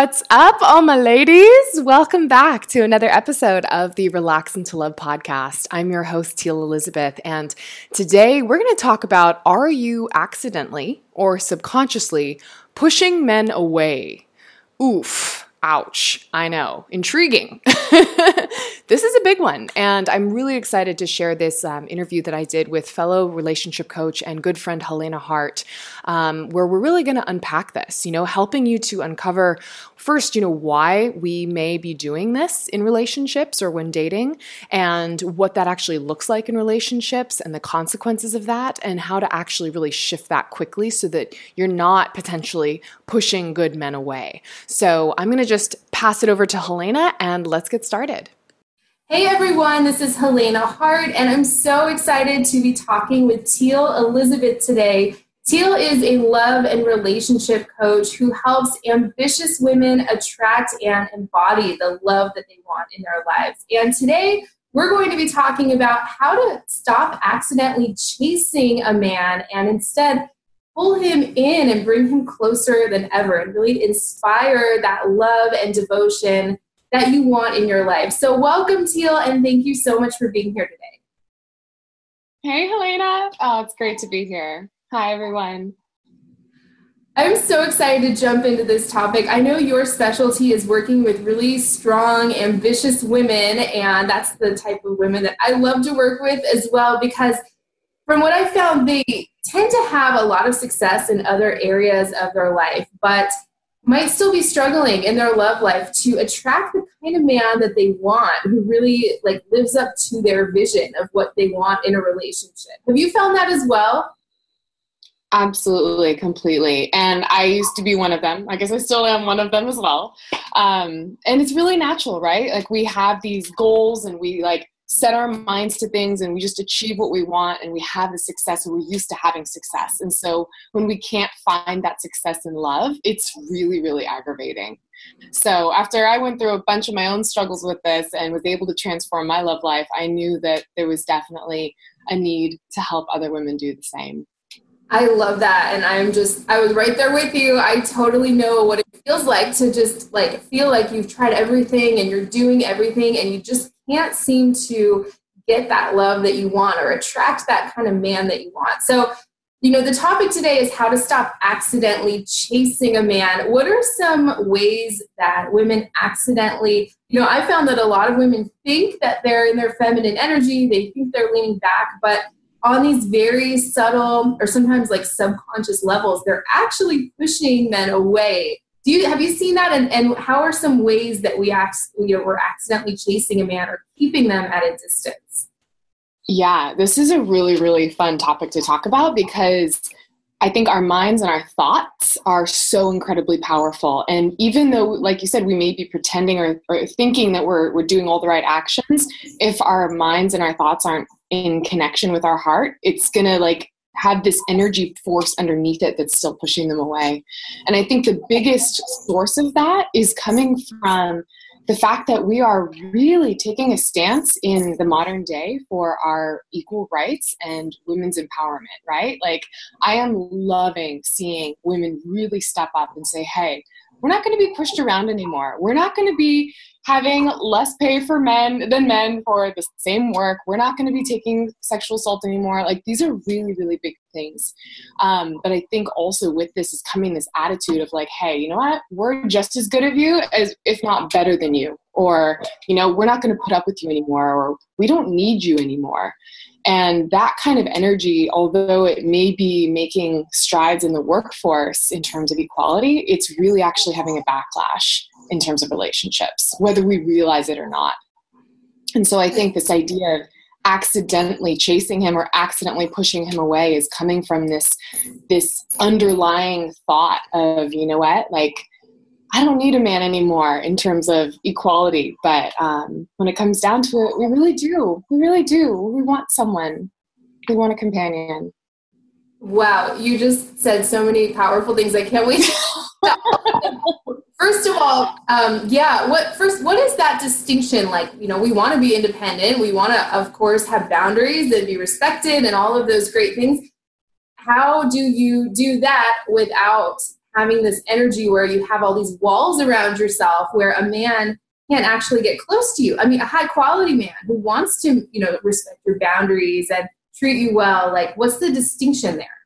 What's up, all my ladies? Welcome back to another episode of the Relax into Love podcast. I'm your host, Teal Elisabeth, and today we're going to talk about are you accidentally or subconsciously pushing men away? Oof. Ouch. I know. Intriguing. this is a big one. And I'm really excited to share this um, interview that I did with fellow relationship coach and good friend Helena Hart, um, where we're really going to unpack this, you know, helping you to uncover first, you know, why we may be doing this in relationships or when dating, and what that actually looks like in relationships and the consequences of that, and how to actually really shift that quickly so that you're not potentially pushing good men away. So I'm going to just pass it over to Helena and let's get started. Hey everyone, this is Helena Hart, and I'm so excited to be talking with Teal Elisabeth today. Teal is a love and relationship coach who helps ambitious women attract and embody the love that they want in their lives. And today, we're going to be talking about how to stop accidentally chasing a man and instead pull him in and bring him closer than ever and really inspire that love and devotion that you want in your life. So, welcome, Teal, and thank you so much for being here today. Hey, Helena. Oh, it's great to be here. Hi, everyone. I'm so excited to jump into this topic. I know your specialty is working with really strong, ambitious women, and that's the type of women that I love to work with as well because from what I found, they tend to have a lot of success in other areas of their life, but might still be struggling in their love life to attract the kind of man that they want who really like lives up to their vision of what they want in a relationship. Have you found that as well? Absolutely, completely. And I used to be one of them. I guess I still am one of them as well. Um, and it's really natural, right? Like we have these goals and we like set our minds to things and we just achieve what we want and we have the success and we're used to having success. And so when we can't find that success in love, it's really, really aggravating. So after I went through a bunch of my own struggles with this and was able to transform my love life, I knew that there was definitely a need to help other women do the same. I love that. And I'm just, I was right there with you. I totally know what it feels like to just like feel like you've tried everything and you're doing everything and you just can't seem to get that love that you want or attract that kind of man that you want. So, you know, the topic today is how to stop accidentally chasing a man. What are some ways that women accidentally, you know, I found that a lot of women think that they're in their feminine energy, they think they're leaning back, but on these very subtle or sometimes like subconscious levels, they're actually pushing men away. Do you have you seen that? And, and how are some ways that we act, you know, we're accidentally chasing a man or keeping them at a distance? Yeah, this is a really, really fun topic to talk about because I think our minds and our thoughts are so incredibly powerful. And even though, like you said, we may be pretending or, or, thinking that we're, we're doing all the right actions, if our minds and our thoughts aren't in connection with our heart, it's to like have this energy force underneath it that's still pushing them away. And I think the biggest source of that is coming from the fact that we are really taking a stance in the modern day for our equal rights and women's empowerment, right? Like, I am loving seeing women really step up and say, hey, we're not going to be pushed around anymore. We're not going to be having less pay for men than men for the same work. We're not going to be taking sexual assault anymore. Like these are really, really big things. Um, but I think also with this is coming this attitude of like, hey, you know what? We're just as good of you as, if not better than you. Or, you know, we're not going to put up with you anymore. Or we don't need you anymore. And that kind of energy, although it may be making strides in the workforce in terms of equality, it's really actually having a backlash in terms of relationships, whether we realize it or not. And so I think this idea of accidentally chasing him or accidentally pushing him away is coming from this this underlying thought of, you know what, like I don't need a man anymore in terms of equality. But um, when it comes down to it, we really do. We really do. We want someone. We want a companion. Wow, you just said so many powerful things. I can't wait. first of all, um, yeah. What first? What is that distinction? Like, you know, we want to be independent. We want to, of course, have boundaries and be respected, and all of those great things. How do you do that without having this energy where you have all these walls around yourself where a man can't actually get close to you. I mean, a high quality man who wants to, you know, respect your boundaries and treat you well, like what's the distinction there?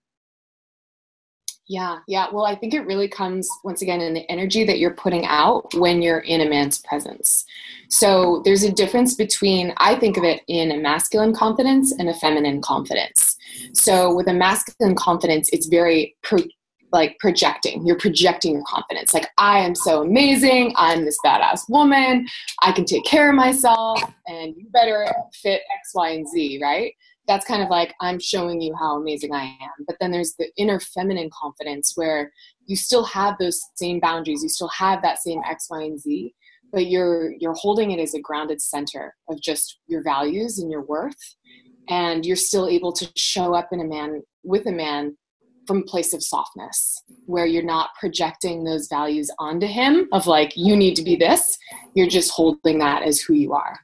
Yeah, yeah. Well, I think it really comes once again in the energy that you're putting out when you're in a man's presence. So there's a difference between, I think of it in a masculine confidence and a feminine confidence. So with a masculine confidence, it's very pro- like projecting. You're projecting your confidence. Like, I am so amazing. I'm this badass woman. I can take care of myself, and you better fit X, Y, and Z, right? That's kind of like i'm showing you how amazing i am. But then there's the inner feminine confidence where you still have those same boundaries you still have that same x y and z but you're you're holding it as a grounded center of just your values and your worth. And you're still able to show up in a man with a man from a place of softness where you're not projecting those values onto him of like you need to be this. You're just holding that as who you are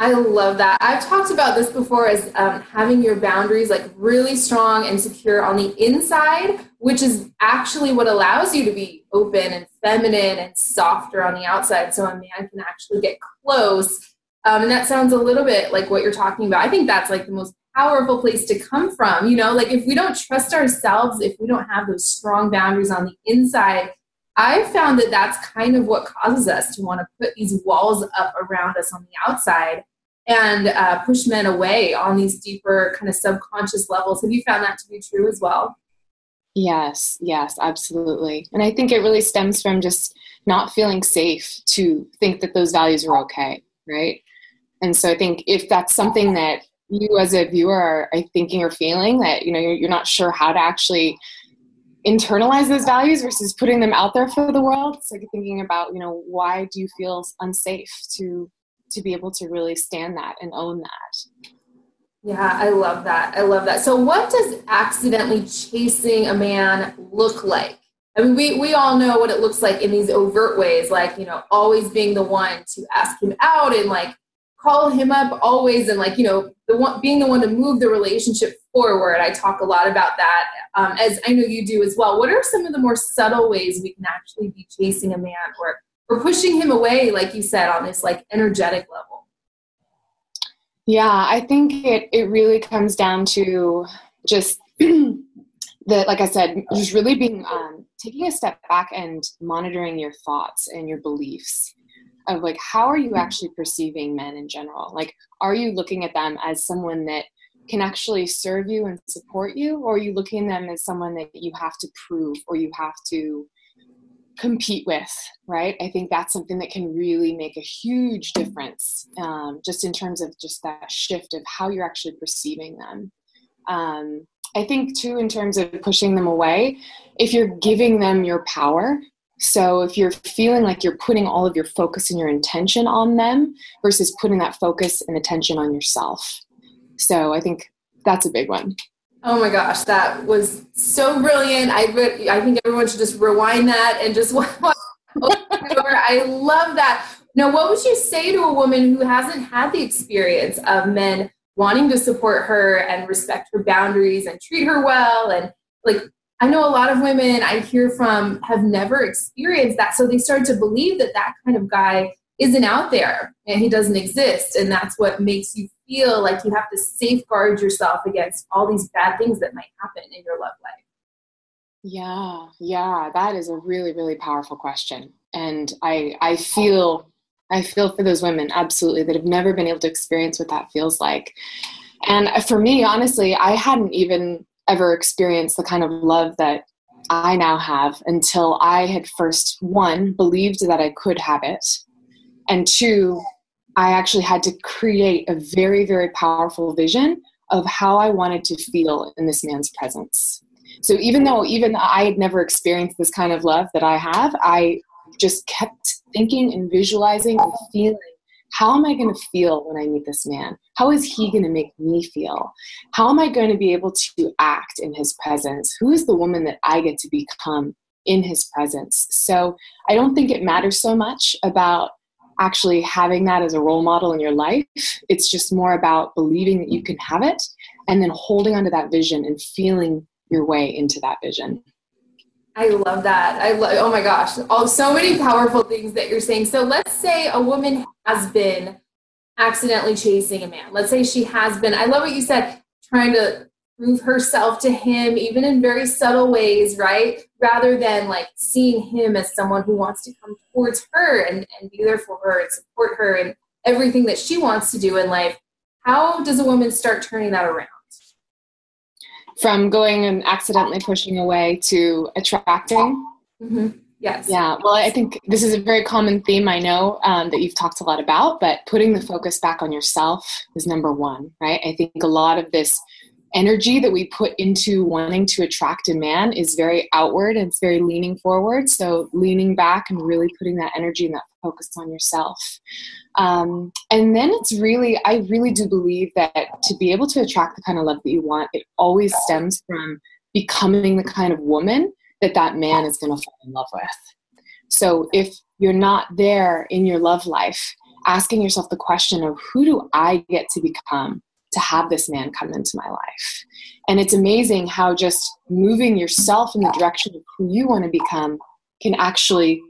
I love that. I've talked about this before as um, having your boundaries like really strong and secure on the inside, which is actually what allows you to be open and feminine and softer on the outside so a man can actually get close. Um, and that sounds a little bit like what you're talking about. I think that's like the most powerful place to come from. You know, like if we don't trust ourselves, if we don't have those strong boundaries on the inside, I've found that that's kind of what causes us to want to put these walls up around us on the outside and uh, push men away on these deeper kind of subconscious levels. Have you found that to be true as well? Yes, yes, absolutely. And I think it really stems from just not feeling safe to think that those values are okay, right? And so I think if that's something that you as a viewer are, thinking or feeling that you know you're, you're not sure how to actually internalize those values versus putting them out there for the world it's like thinking about you know why do you feel unsafe to to be able to really stand that and own that. Yeah, I love that. I love that. So, what does accidentally chasing a man look like? I mean, we, we all know what it looks like in these overt ways, like, you know, always being the one to ask him out and like call him up always and like, you know, the one being the one to move the relationship forward. I talk a lot about that, um, as I know you do as well. What are some of the more subtle ways we can actually be chasing a man or we're pushing him away like you said on this like energetic level. Yeah i think it it really comes down to just the like i said just really being um, taking a step back and monitoring your thoughts and your beliefs of like how are you actually perceiving men in general? Like are you looking at them as someone that can actually serve you and support you or are you looking at them as someone that you have to prove or you have to compete with, right? I think that's something that can really make a huge difference um, just in terms of just that shift of how you're actually perceiving them. Um, I think, too, in terms of pushing them away, if you're giving them your power, so if you're feeling like you're putting all of your focus and your intention on them versus putting that focus and attention on yourself. So I think that's a big one. Oh my gosh, that was so brilliant. I I think everyone should just rewind that and just watch. I love that. Now, what would you say to a woman who hasn't had the experience of men wanting to support her and respect her boundaries and treat her well? And like, I know a lot of women I hear from have never experienced that. So they start to believe that that kind of guy isn't out there and he doesn't exist. And that's what makes you feel like you have to safeguard yourself against all these bad things that might happen in your love life? Yeah, yeah, that is a really, really powerful question. And I I feel I feel for those women absolutely that have never been able to experience what that feels like. And for me, honestly, I hadn't even ever experienced the kind of love that I now have until I had first one believed that I could have it and two I actually had to create a very, very powerful vision of how I wanted to feel in this man's presence. So even though even I had never experienced this kind of love that I have, I just kept thinking and visualizing and feeling how am I going to feel when I meet this man? How is he going to make me feel? How am I going to be able to act in his presence? Who is the woman that I get to become in his presence? So I don't think it matters so much about actually having that as a role model in your life. It's just more about believing that you can have it and then holding onto that vision and feeling your way into that vision. I love that. I love. Oh my gosh, all so many powerful things that you're saying. So let's say a woman has been accidentally chasing a man. Let's say she has been. I love what you said, trying to prove herself to him, even in very subtle ways, right? Rather than like seeing him as someone who wants to come towards her and, and be there for her and support her and everything that she wants to do in life. How does a woman start turning that around? From going and accidentally pushing away to attracting. Mm-hmm. Yes. Yeah. Well, I think this is a very common theme I know um, that you've talked a lot about, but putting the focus back on yourself is number one, right? I think a lot of this energy that we put into wanting to attract a man is very outward and it's very leaning forward. So leaning back and really putting that energy and that focus on yourself. Um, and then it's really, I really do believe that to be able to attract the kind of love that you want, it always stems from becoming the kind of woman that that man is going to fall in love with. So if you're not there in your love life, asking yourself the question of who do I get to become? To have this man come into my life. And it's amazing how just moving yourself in the direction of who you want to become can actually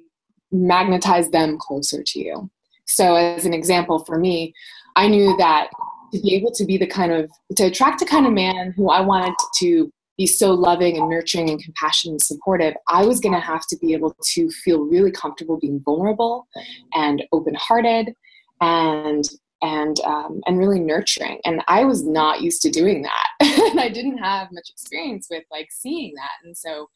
magnetize them closer to you. So, as an example for me, I knew that to be able to be the kind of, to attract the kind of man who I wanted to be so loving and nurturing and compassionate and supportive, I was going to have to be able to feel really comfortable being vulnerable and open hearted and and um, and really nurturing. And i was not used to doing that. And i didn't have much experience with like seeing that. And so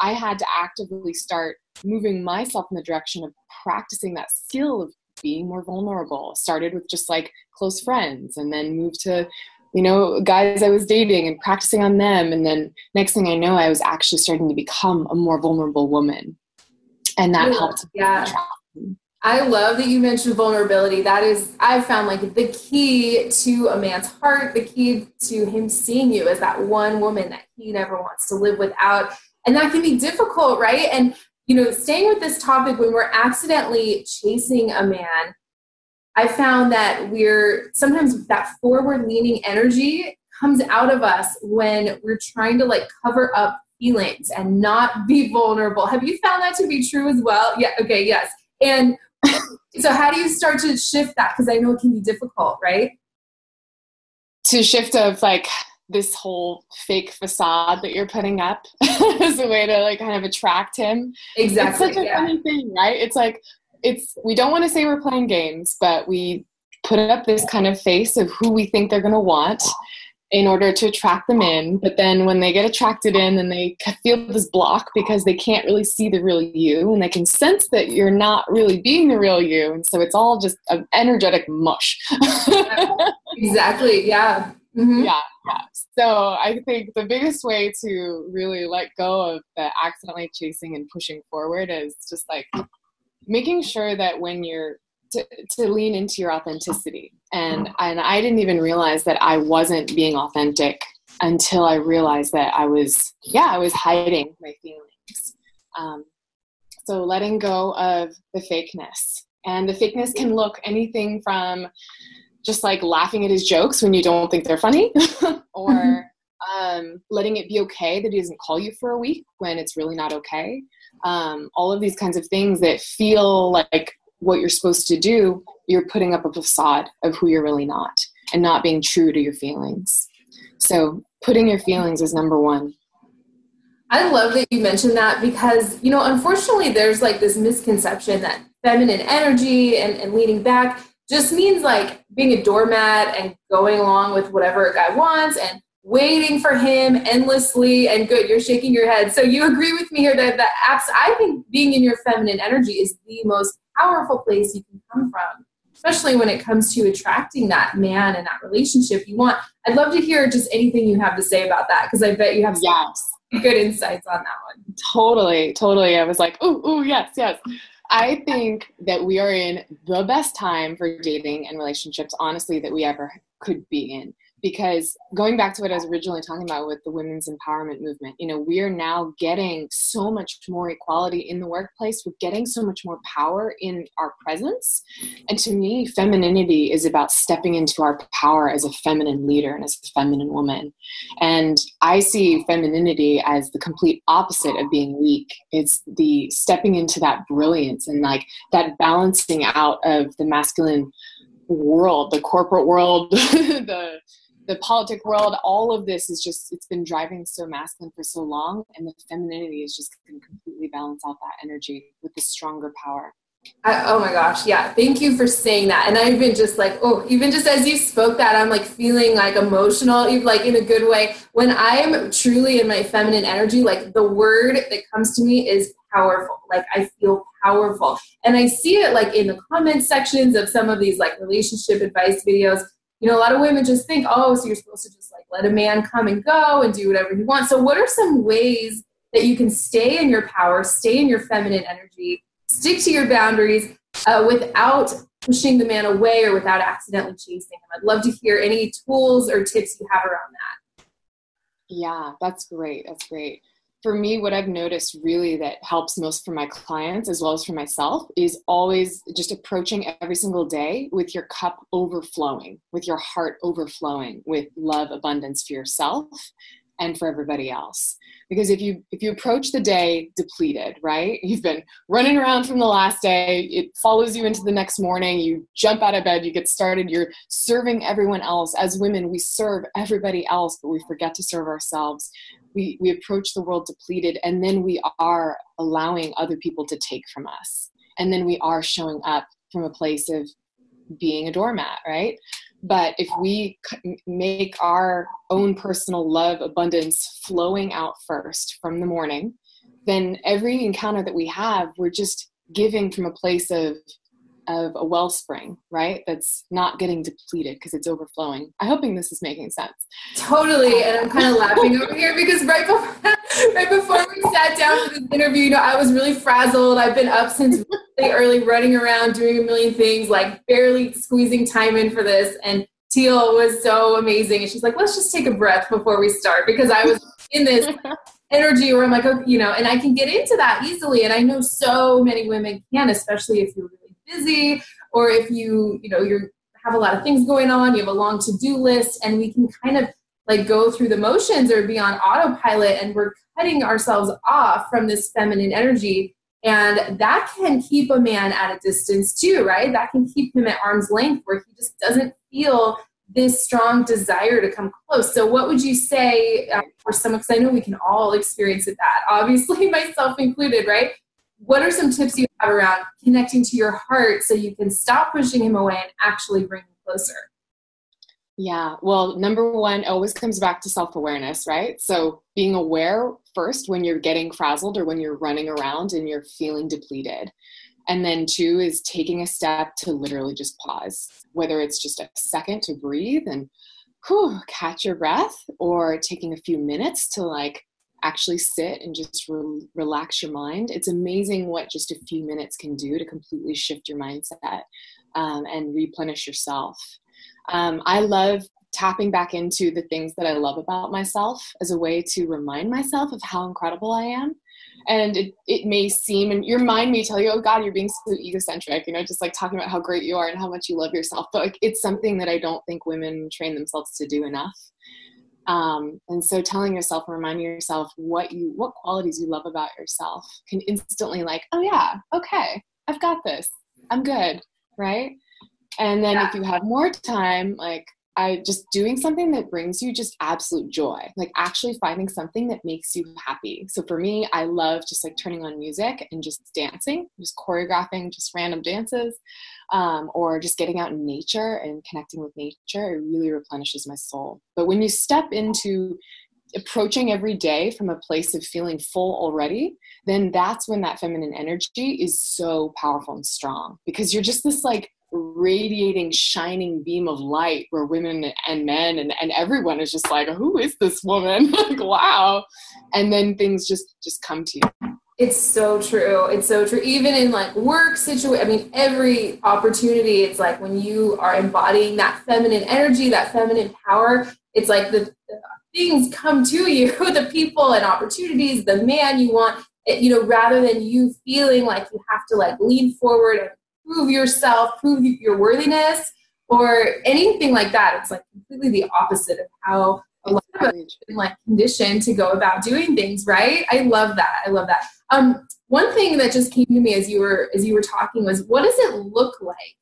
i had to actively start moving myself in the direction of practicing that skill of being more vulnerable. Started with just like close friends and then moved to you know guys i was dating and practicing on them. And then next thing i know i was actually starting to become a more vulnerable woman. And that yeah. helped yeah I love that you mentioned vulnerability. That is, I've found like the key to a man's heart, the key to him seeing you as that one woman that he never wants to live without. And that can be difficult, right? And, you know, staying with this topic, when we're accidentally chasing a man, I found that we're sometimes that forward leaning energy comes out of us when we're trying to like cover up feelings and not be vulnerable. Have you found that to be true as well? Yeah, okay, yes. And so how do you start to shift that? Because I know it can be difficult, right? To shift of like this whole fake facade that you're putting up as a way to like kind of attract him. Exactly. It's such a yeah. funny thing, right? It's like it's we don't want to say we're playing games, but we put up this kind of face of who we think they're going to want in order to attract them in. But then when they get attracted in, then they feel this block because they can't really see the real you and they can sense that you're not really being the real you. And so it's all just an energetic mush. exactly. Yeah. Mm-hmm. Yeah. Yeah. So I think the biggest way to really let go of the accidentally chasing and pushing forward is just like making sure that when you're to, to lean into your authenticity and and i didn't even realize that i wasn't being authentic until i realized that i was yeah i was hiding my feelings. Um, so letting go of the fakeness. And the fakeness can look anything from just like laughing at his jokes when you don't think they're funny or mm-hmm. um, letting it be okay that he doesn't call you for a week when it's really not okay. Um, all of these kinds of things that feel like what you're supposed to do, you're putting up a facade of who you're really not and not being true to your feelings. So, putting your feelings is number one. I love that you mentioned that because, you know, unfortunately, there's like this misconception that feminine energy and, and leaning back just means like being a doormat and going along with whatever a guy wants and waiting for him endlessly and good you're shaking your head so you agree with me here that the apps i think being in your feminine energy is the most powerful place you can come from, especially when it comes to attracting that man and that relationship you want. I'd love to hear just anything you have to say about that because I bet you have yes. good insights on that one. Totally, totally. I was like, ooh, ooh, yes, yes. I think that we are in the best time for dating and relationships, honestly, that we ever could be in because going back to what I was originally talking about with the women's empowerment movement, you know, we are now getting so much more equality in the workplace. We're getting so much more power in our presence. And to me, femininity is about stepping into our power as a feminine leader and as a feminine woman. And I see femininity as the complete opposite of being weak. It's the stepping into that brilliance and like that balancing out of the masculine world, the corporate world, the the politic world, all of this is just, it's been driving so masculine for so long. And the femininity is just going to completely balance out that energy with the stronger power. I, oh my gosh, yeah. Thank you for saying that. And I've been just like, oh, even just as you spoke that, I'm like feeling like emotional, like in a good way. When I'm truly in my feminine energy, like the word that comes to me is powerful. Like I feel powerful. And I see it like in the comment sections of some of these like relationship advice videos you know, a lot of women just think, oh, so you're supposed to just like let a man come and go and do whatever he wants. So, what are some ways that you can stay in your power, stay in your feminine energy, stick to your boundaries uh, without pushing the man away or without accidentally chasing him? I'd love to hear any tools or tips you have around that. Yeah, that's great. That's great for me, what I've noticed really that helps most for my clients as well as for myself is always just approaching every single day with your cup overflowing, with your heart overflowing with love, abundance for yourself and for everybody else. Because if you if you approach the day depleted right? You've been running around from the last day. It follows you into the next morning. You jump out of bed. You get started. You're serving everyone else. As women we serve everybody else but we forget to serve ourselves. We we approach the world depleted and then we are allowing other people to take from us. And then we are showing up from a place of being a doormat right but if we make our own personal love abundance flowing out first from the morning then every encounter that we have we're just giving from a place of of a wellspring, right? That's not getting depleted because it's overflowing. I'm hoping this is making sense. Totally, and I'm kind of laughing over here because right before, right before we sat down for this interview, you know, I was really frazzled. I've been up since really early, running around, doing a million things, like barely squeezing time in for this. And Teal was so amazing, and she's like, "Let's just take a breath before we start," because I was in this energy where I'm like, oh, you know, and I can get into that easily. And I know so many women can, especially if you're really busy or if you you know you have a lot of things going on you have a long to-do list and we can kind of like go through the motions or be on autopilot and we're cutting ourselves off from this feminine energy. And that can keep a man at a distance too right? That can keep him at arm's length where he just doesn't feel this strong desire to come close. So what would you say uh, for someone because i know we can all experience it that obviously myself included right what are some tips you have around connecting to your heart so you can stop pushing him away and actually bring him closer? Yeah, well, number one always comes back to self awareness, right? So being aware first when you're getting frazzled or when you're running around and you're feeling depleted. And then two is taking a step to literally just pause, whether it's just a second to breathe and whew, catch your breath, or taking a few minutes to like actually sit and just re- relax your mind, it's amazing what just a few minutes can do to completely shift your mindset um, and replenish yourself. Um, I love tapping back into the things that I love about myself as a way to remind myself of how incredible I am. And it, it may seem, and your mind may tell you, oh God, you're being so egocentric, you know, just like talking about how great you are and how much you love yourself. But like, it's something that I don't think women train themselves to do enough. Um, and so telling yourself and reminding yourself what you what qualities you love about yourself can instantly like, oh yeah, okay, I've got this. I'm good, right? And then yeah. if you have more time, like I just doing something that brings you just absolute joy, like actually finding something that makes you happy. So for me, I love just like turning on music and just dancing, just choreographing just random dances, um, or just getting out in nature and connecting with nature. It really replenishes my soul. But when you step into approaching every day from a place of feeling full already, then that's when that feminine energy is so powerful and strong because you're just this like radiating shining beam of light where women and men and, and everyone is just like who is this woman like wow and then things just just come to you It's so true. It's so true. Even in like work situation, I mean, every opportunity, it's like when you are embodying that feminine energy, that feminine power, it's like the, the things come to you, the people and opportunities, the man you want, it, you know, rather than you feeling like you have to like lean forward and prove yourself, prove your worthiness or anything like that. It's like completely the opposite of how a lot of us been like conditioned to go about doing things, right? I love that. I love that. Um, one thing that just came to me as you were as you were talking was what does it look like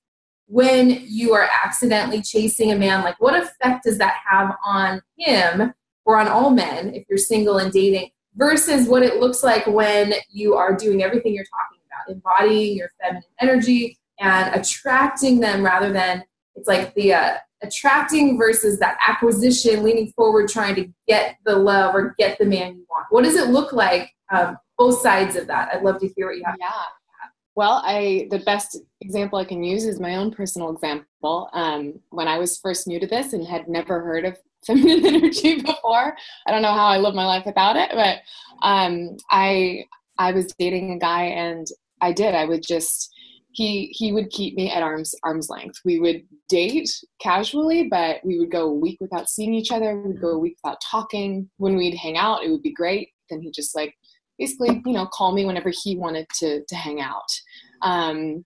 when you are accidentally chasing a man? Like what effect does that have on him or on all men if you're single and dating versus what it looks like when you are doing everything you're talking about, embodying your feminine energy and attracting them rather than it's like the uh, attracting versus that acquisition, leaning forward, trying to get the love or get the man you want. What does it look like? Um, both sides of that. I'd love to hear what you have. Yeah. Well, I the best example I can use is my own personal example. Um, when I was first new to this and had never heard of feminine energy before, I don't know how I live my life without it. But um, I I was dating a guy, and I did. I would just he he would keep me at arm's arm's length. We would date casually, but we would go a week without seeing each other. We'd go a week without talking. When we'd hang out, it would be great. Then he'd just like basically, you know, call me whenever he wanted to to hang out. Um,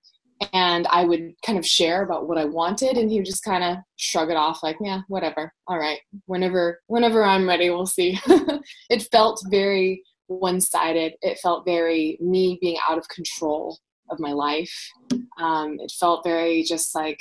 and I would kind of share about what I wanted, and he would just kind of shrug it off, like, "Yeah, whatever. All right, whenever whenever I'm ready, we'll see." it felt very one-sided. It felt very me being out of control of my life. Um, it felt very just like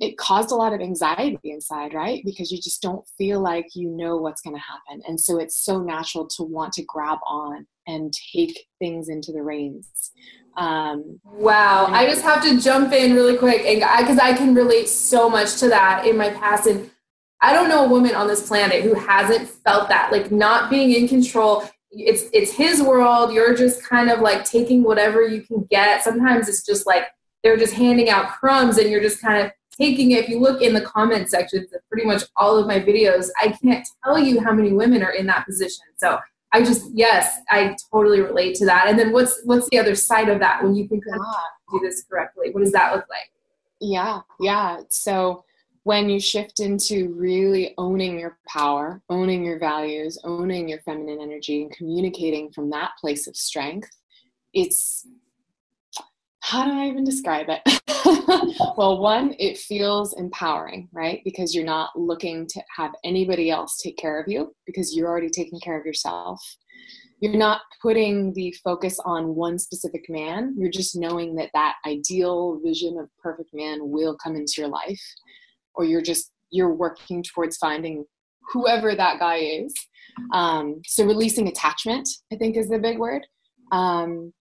it caused a lot of anxiety inside, right? Because you just don't feel like you know what's going to happen. And so it's so natural to want to grab on and take things into the reins. Um, wow. I just have to jump in really quick and because I, I can relate so much to that in my past. And I don't know a woman on this planet who hasn't felt that, like not being in control it's it's his world. You're just kind of like taking whatever you can get. Sometimes it's just like they're just handing out crumbs and you're just kind of taking it. If you look in the comment section of pretty much all of my videos i can't tell you how many women are in that position. So i just yes i totally relate to that. And then what's what's the other side of that when you kind of ah. do this correctly? What does that look like? Yeah yeah. So when you shift into really owning your power, owning your values, owning your feminine energy, and communicating from that place of strength, it's how do I even describe it? well, one, it feels empowering, right? Because you're not looking to have anybody else take care of you because you're already taking care of yourself. You're not putting the focus on one specific man. You're just knowing that that ideal vision of perfect man will come into your life or you're just you're working towards finding whoever that guy is. Um, so releasing attachment i think is the big word. Um,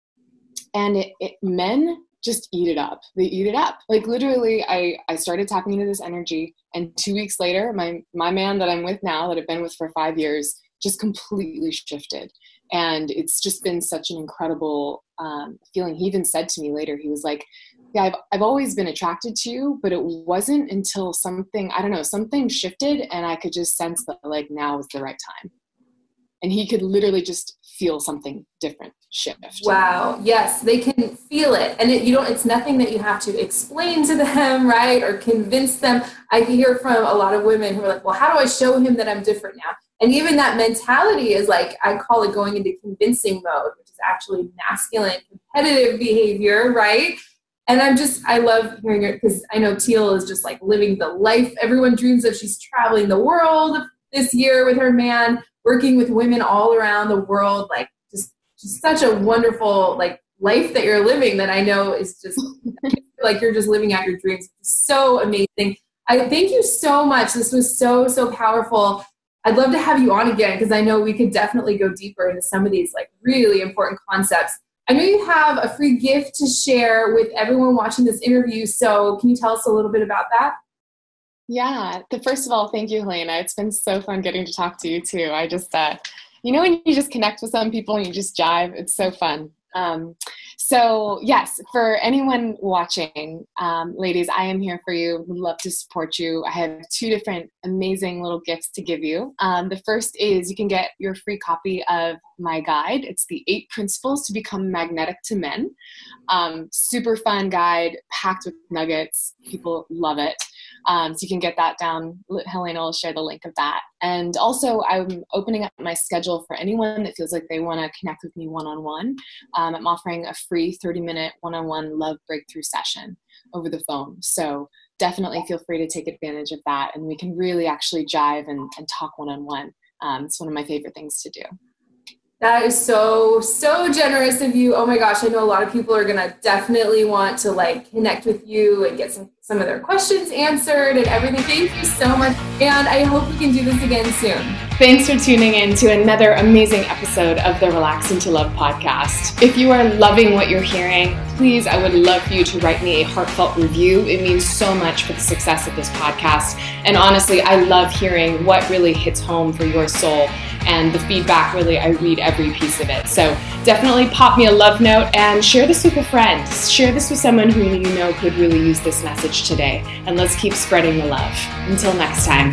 and it, it, men just eat it up. They eat it up. Like literally i i started tapping into this energy and two weeks later my my man that i'm with now that i've been with for five years just completely shifted. And it's just been such an incredible um, feeling. He even said to me later he was like yeah, I've, I've always been attracted to you, but it wasn't until something, I don't know, something shifted and I could just sense that like now is the right time. And he could literally just feel something different shift. Wow. Yes, they can feel it. And it, you don't, it's nothing that you have to explain to them, right? Or convince them. I hear from a lot of women who are like, well, how do I show him that I'm different now? And even that mentality is like, I call it going into convincing mode, which is actually masculine competitive behavior, right? And I'm just I love hearing it because I know Teal is just like living the life everyone dreams of. She's traveling the world this year with her man, working with women all around the world. Like just just such a wonderful like life that you're living that I know is just like you're just living out your dreams. So amazing. I thank you so much. This was so so powerful. I'd love to have you on again because I know we could definitely go deeper into some of these like really important concepts. I know you have a free gift to share with everyone watching this interview. So, can you tell us a little bit about that? Yeah. First of all, thank you, Helena. It's been so fun getting to talk to you too. I just, uh, you know, when you just connect with some people and you just jive, it's so fun. Um, so, yes, for anyone watching, um, ladies, I am here for you. Would love to support you. I have two different amazing little gifts to give you. Um, the first is you can get your free copy of my guide. It's the eight principles to become magnetic to men. Um, super fun guide, packed with nuggets. People love it. Um, so you can get that down. Helena will share the link of that. And also, I'm opening up my schedule for anyone that feels like they want to connect with me one on one. I'm offering a free 30 minute one on one love breakthrough session over the phone. So definitely feel free to take advantage of that. And we can really actually jive and, and talk one on one. It's one of my favorite things to do. That is so, so generous of you. Oh my gosh, I know a lot of people are gonna definitely want to like connect with you and get some, some of their questions answered and everything. Thank you so much. And I hope we can do this again soon. Thanks for tuning in to another amazing episode of the Relax into Love podcast. If you are loving what you're hearing, please, I would love for you to write me a heartfelt review. It means so much for the success of this podcast. And honestly, I love hearing what really hits home for your soul and the feedback really i read every piece of it so definitely pop me a love note and share this with a friend share this with someone who you know could really use this message today and let's keep spreading the love. Until next time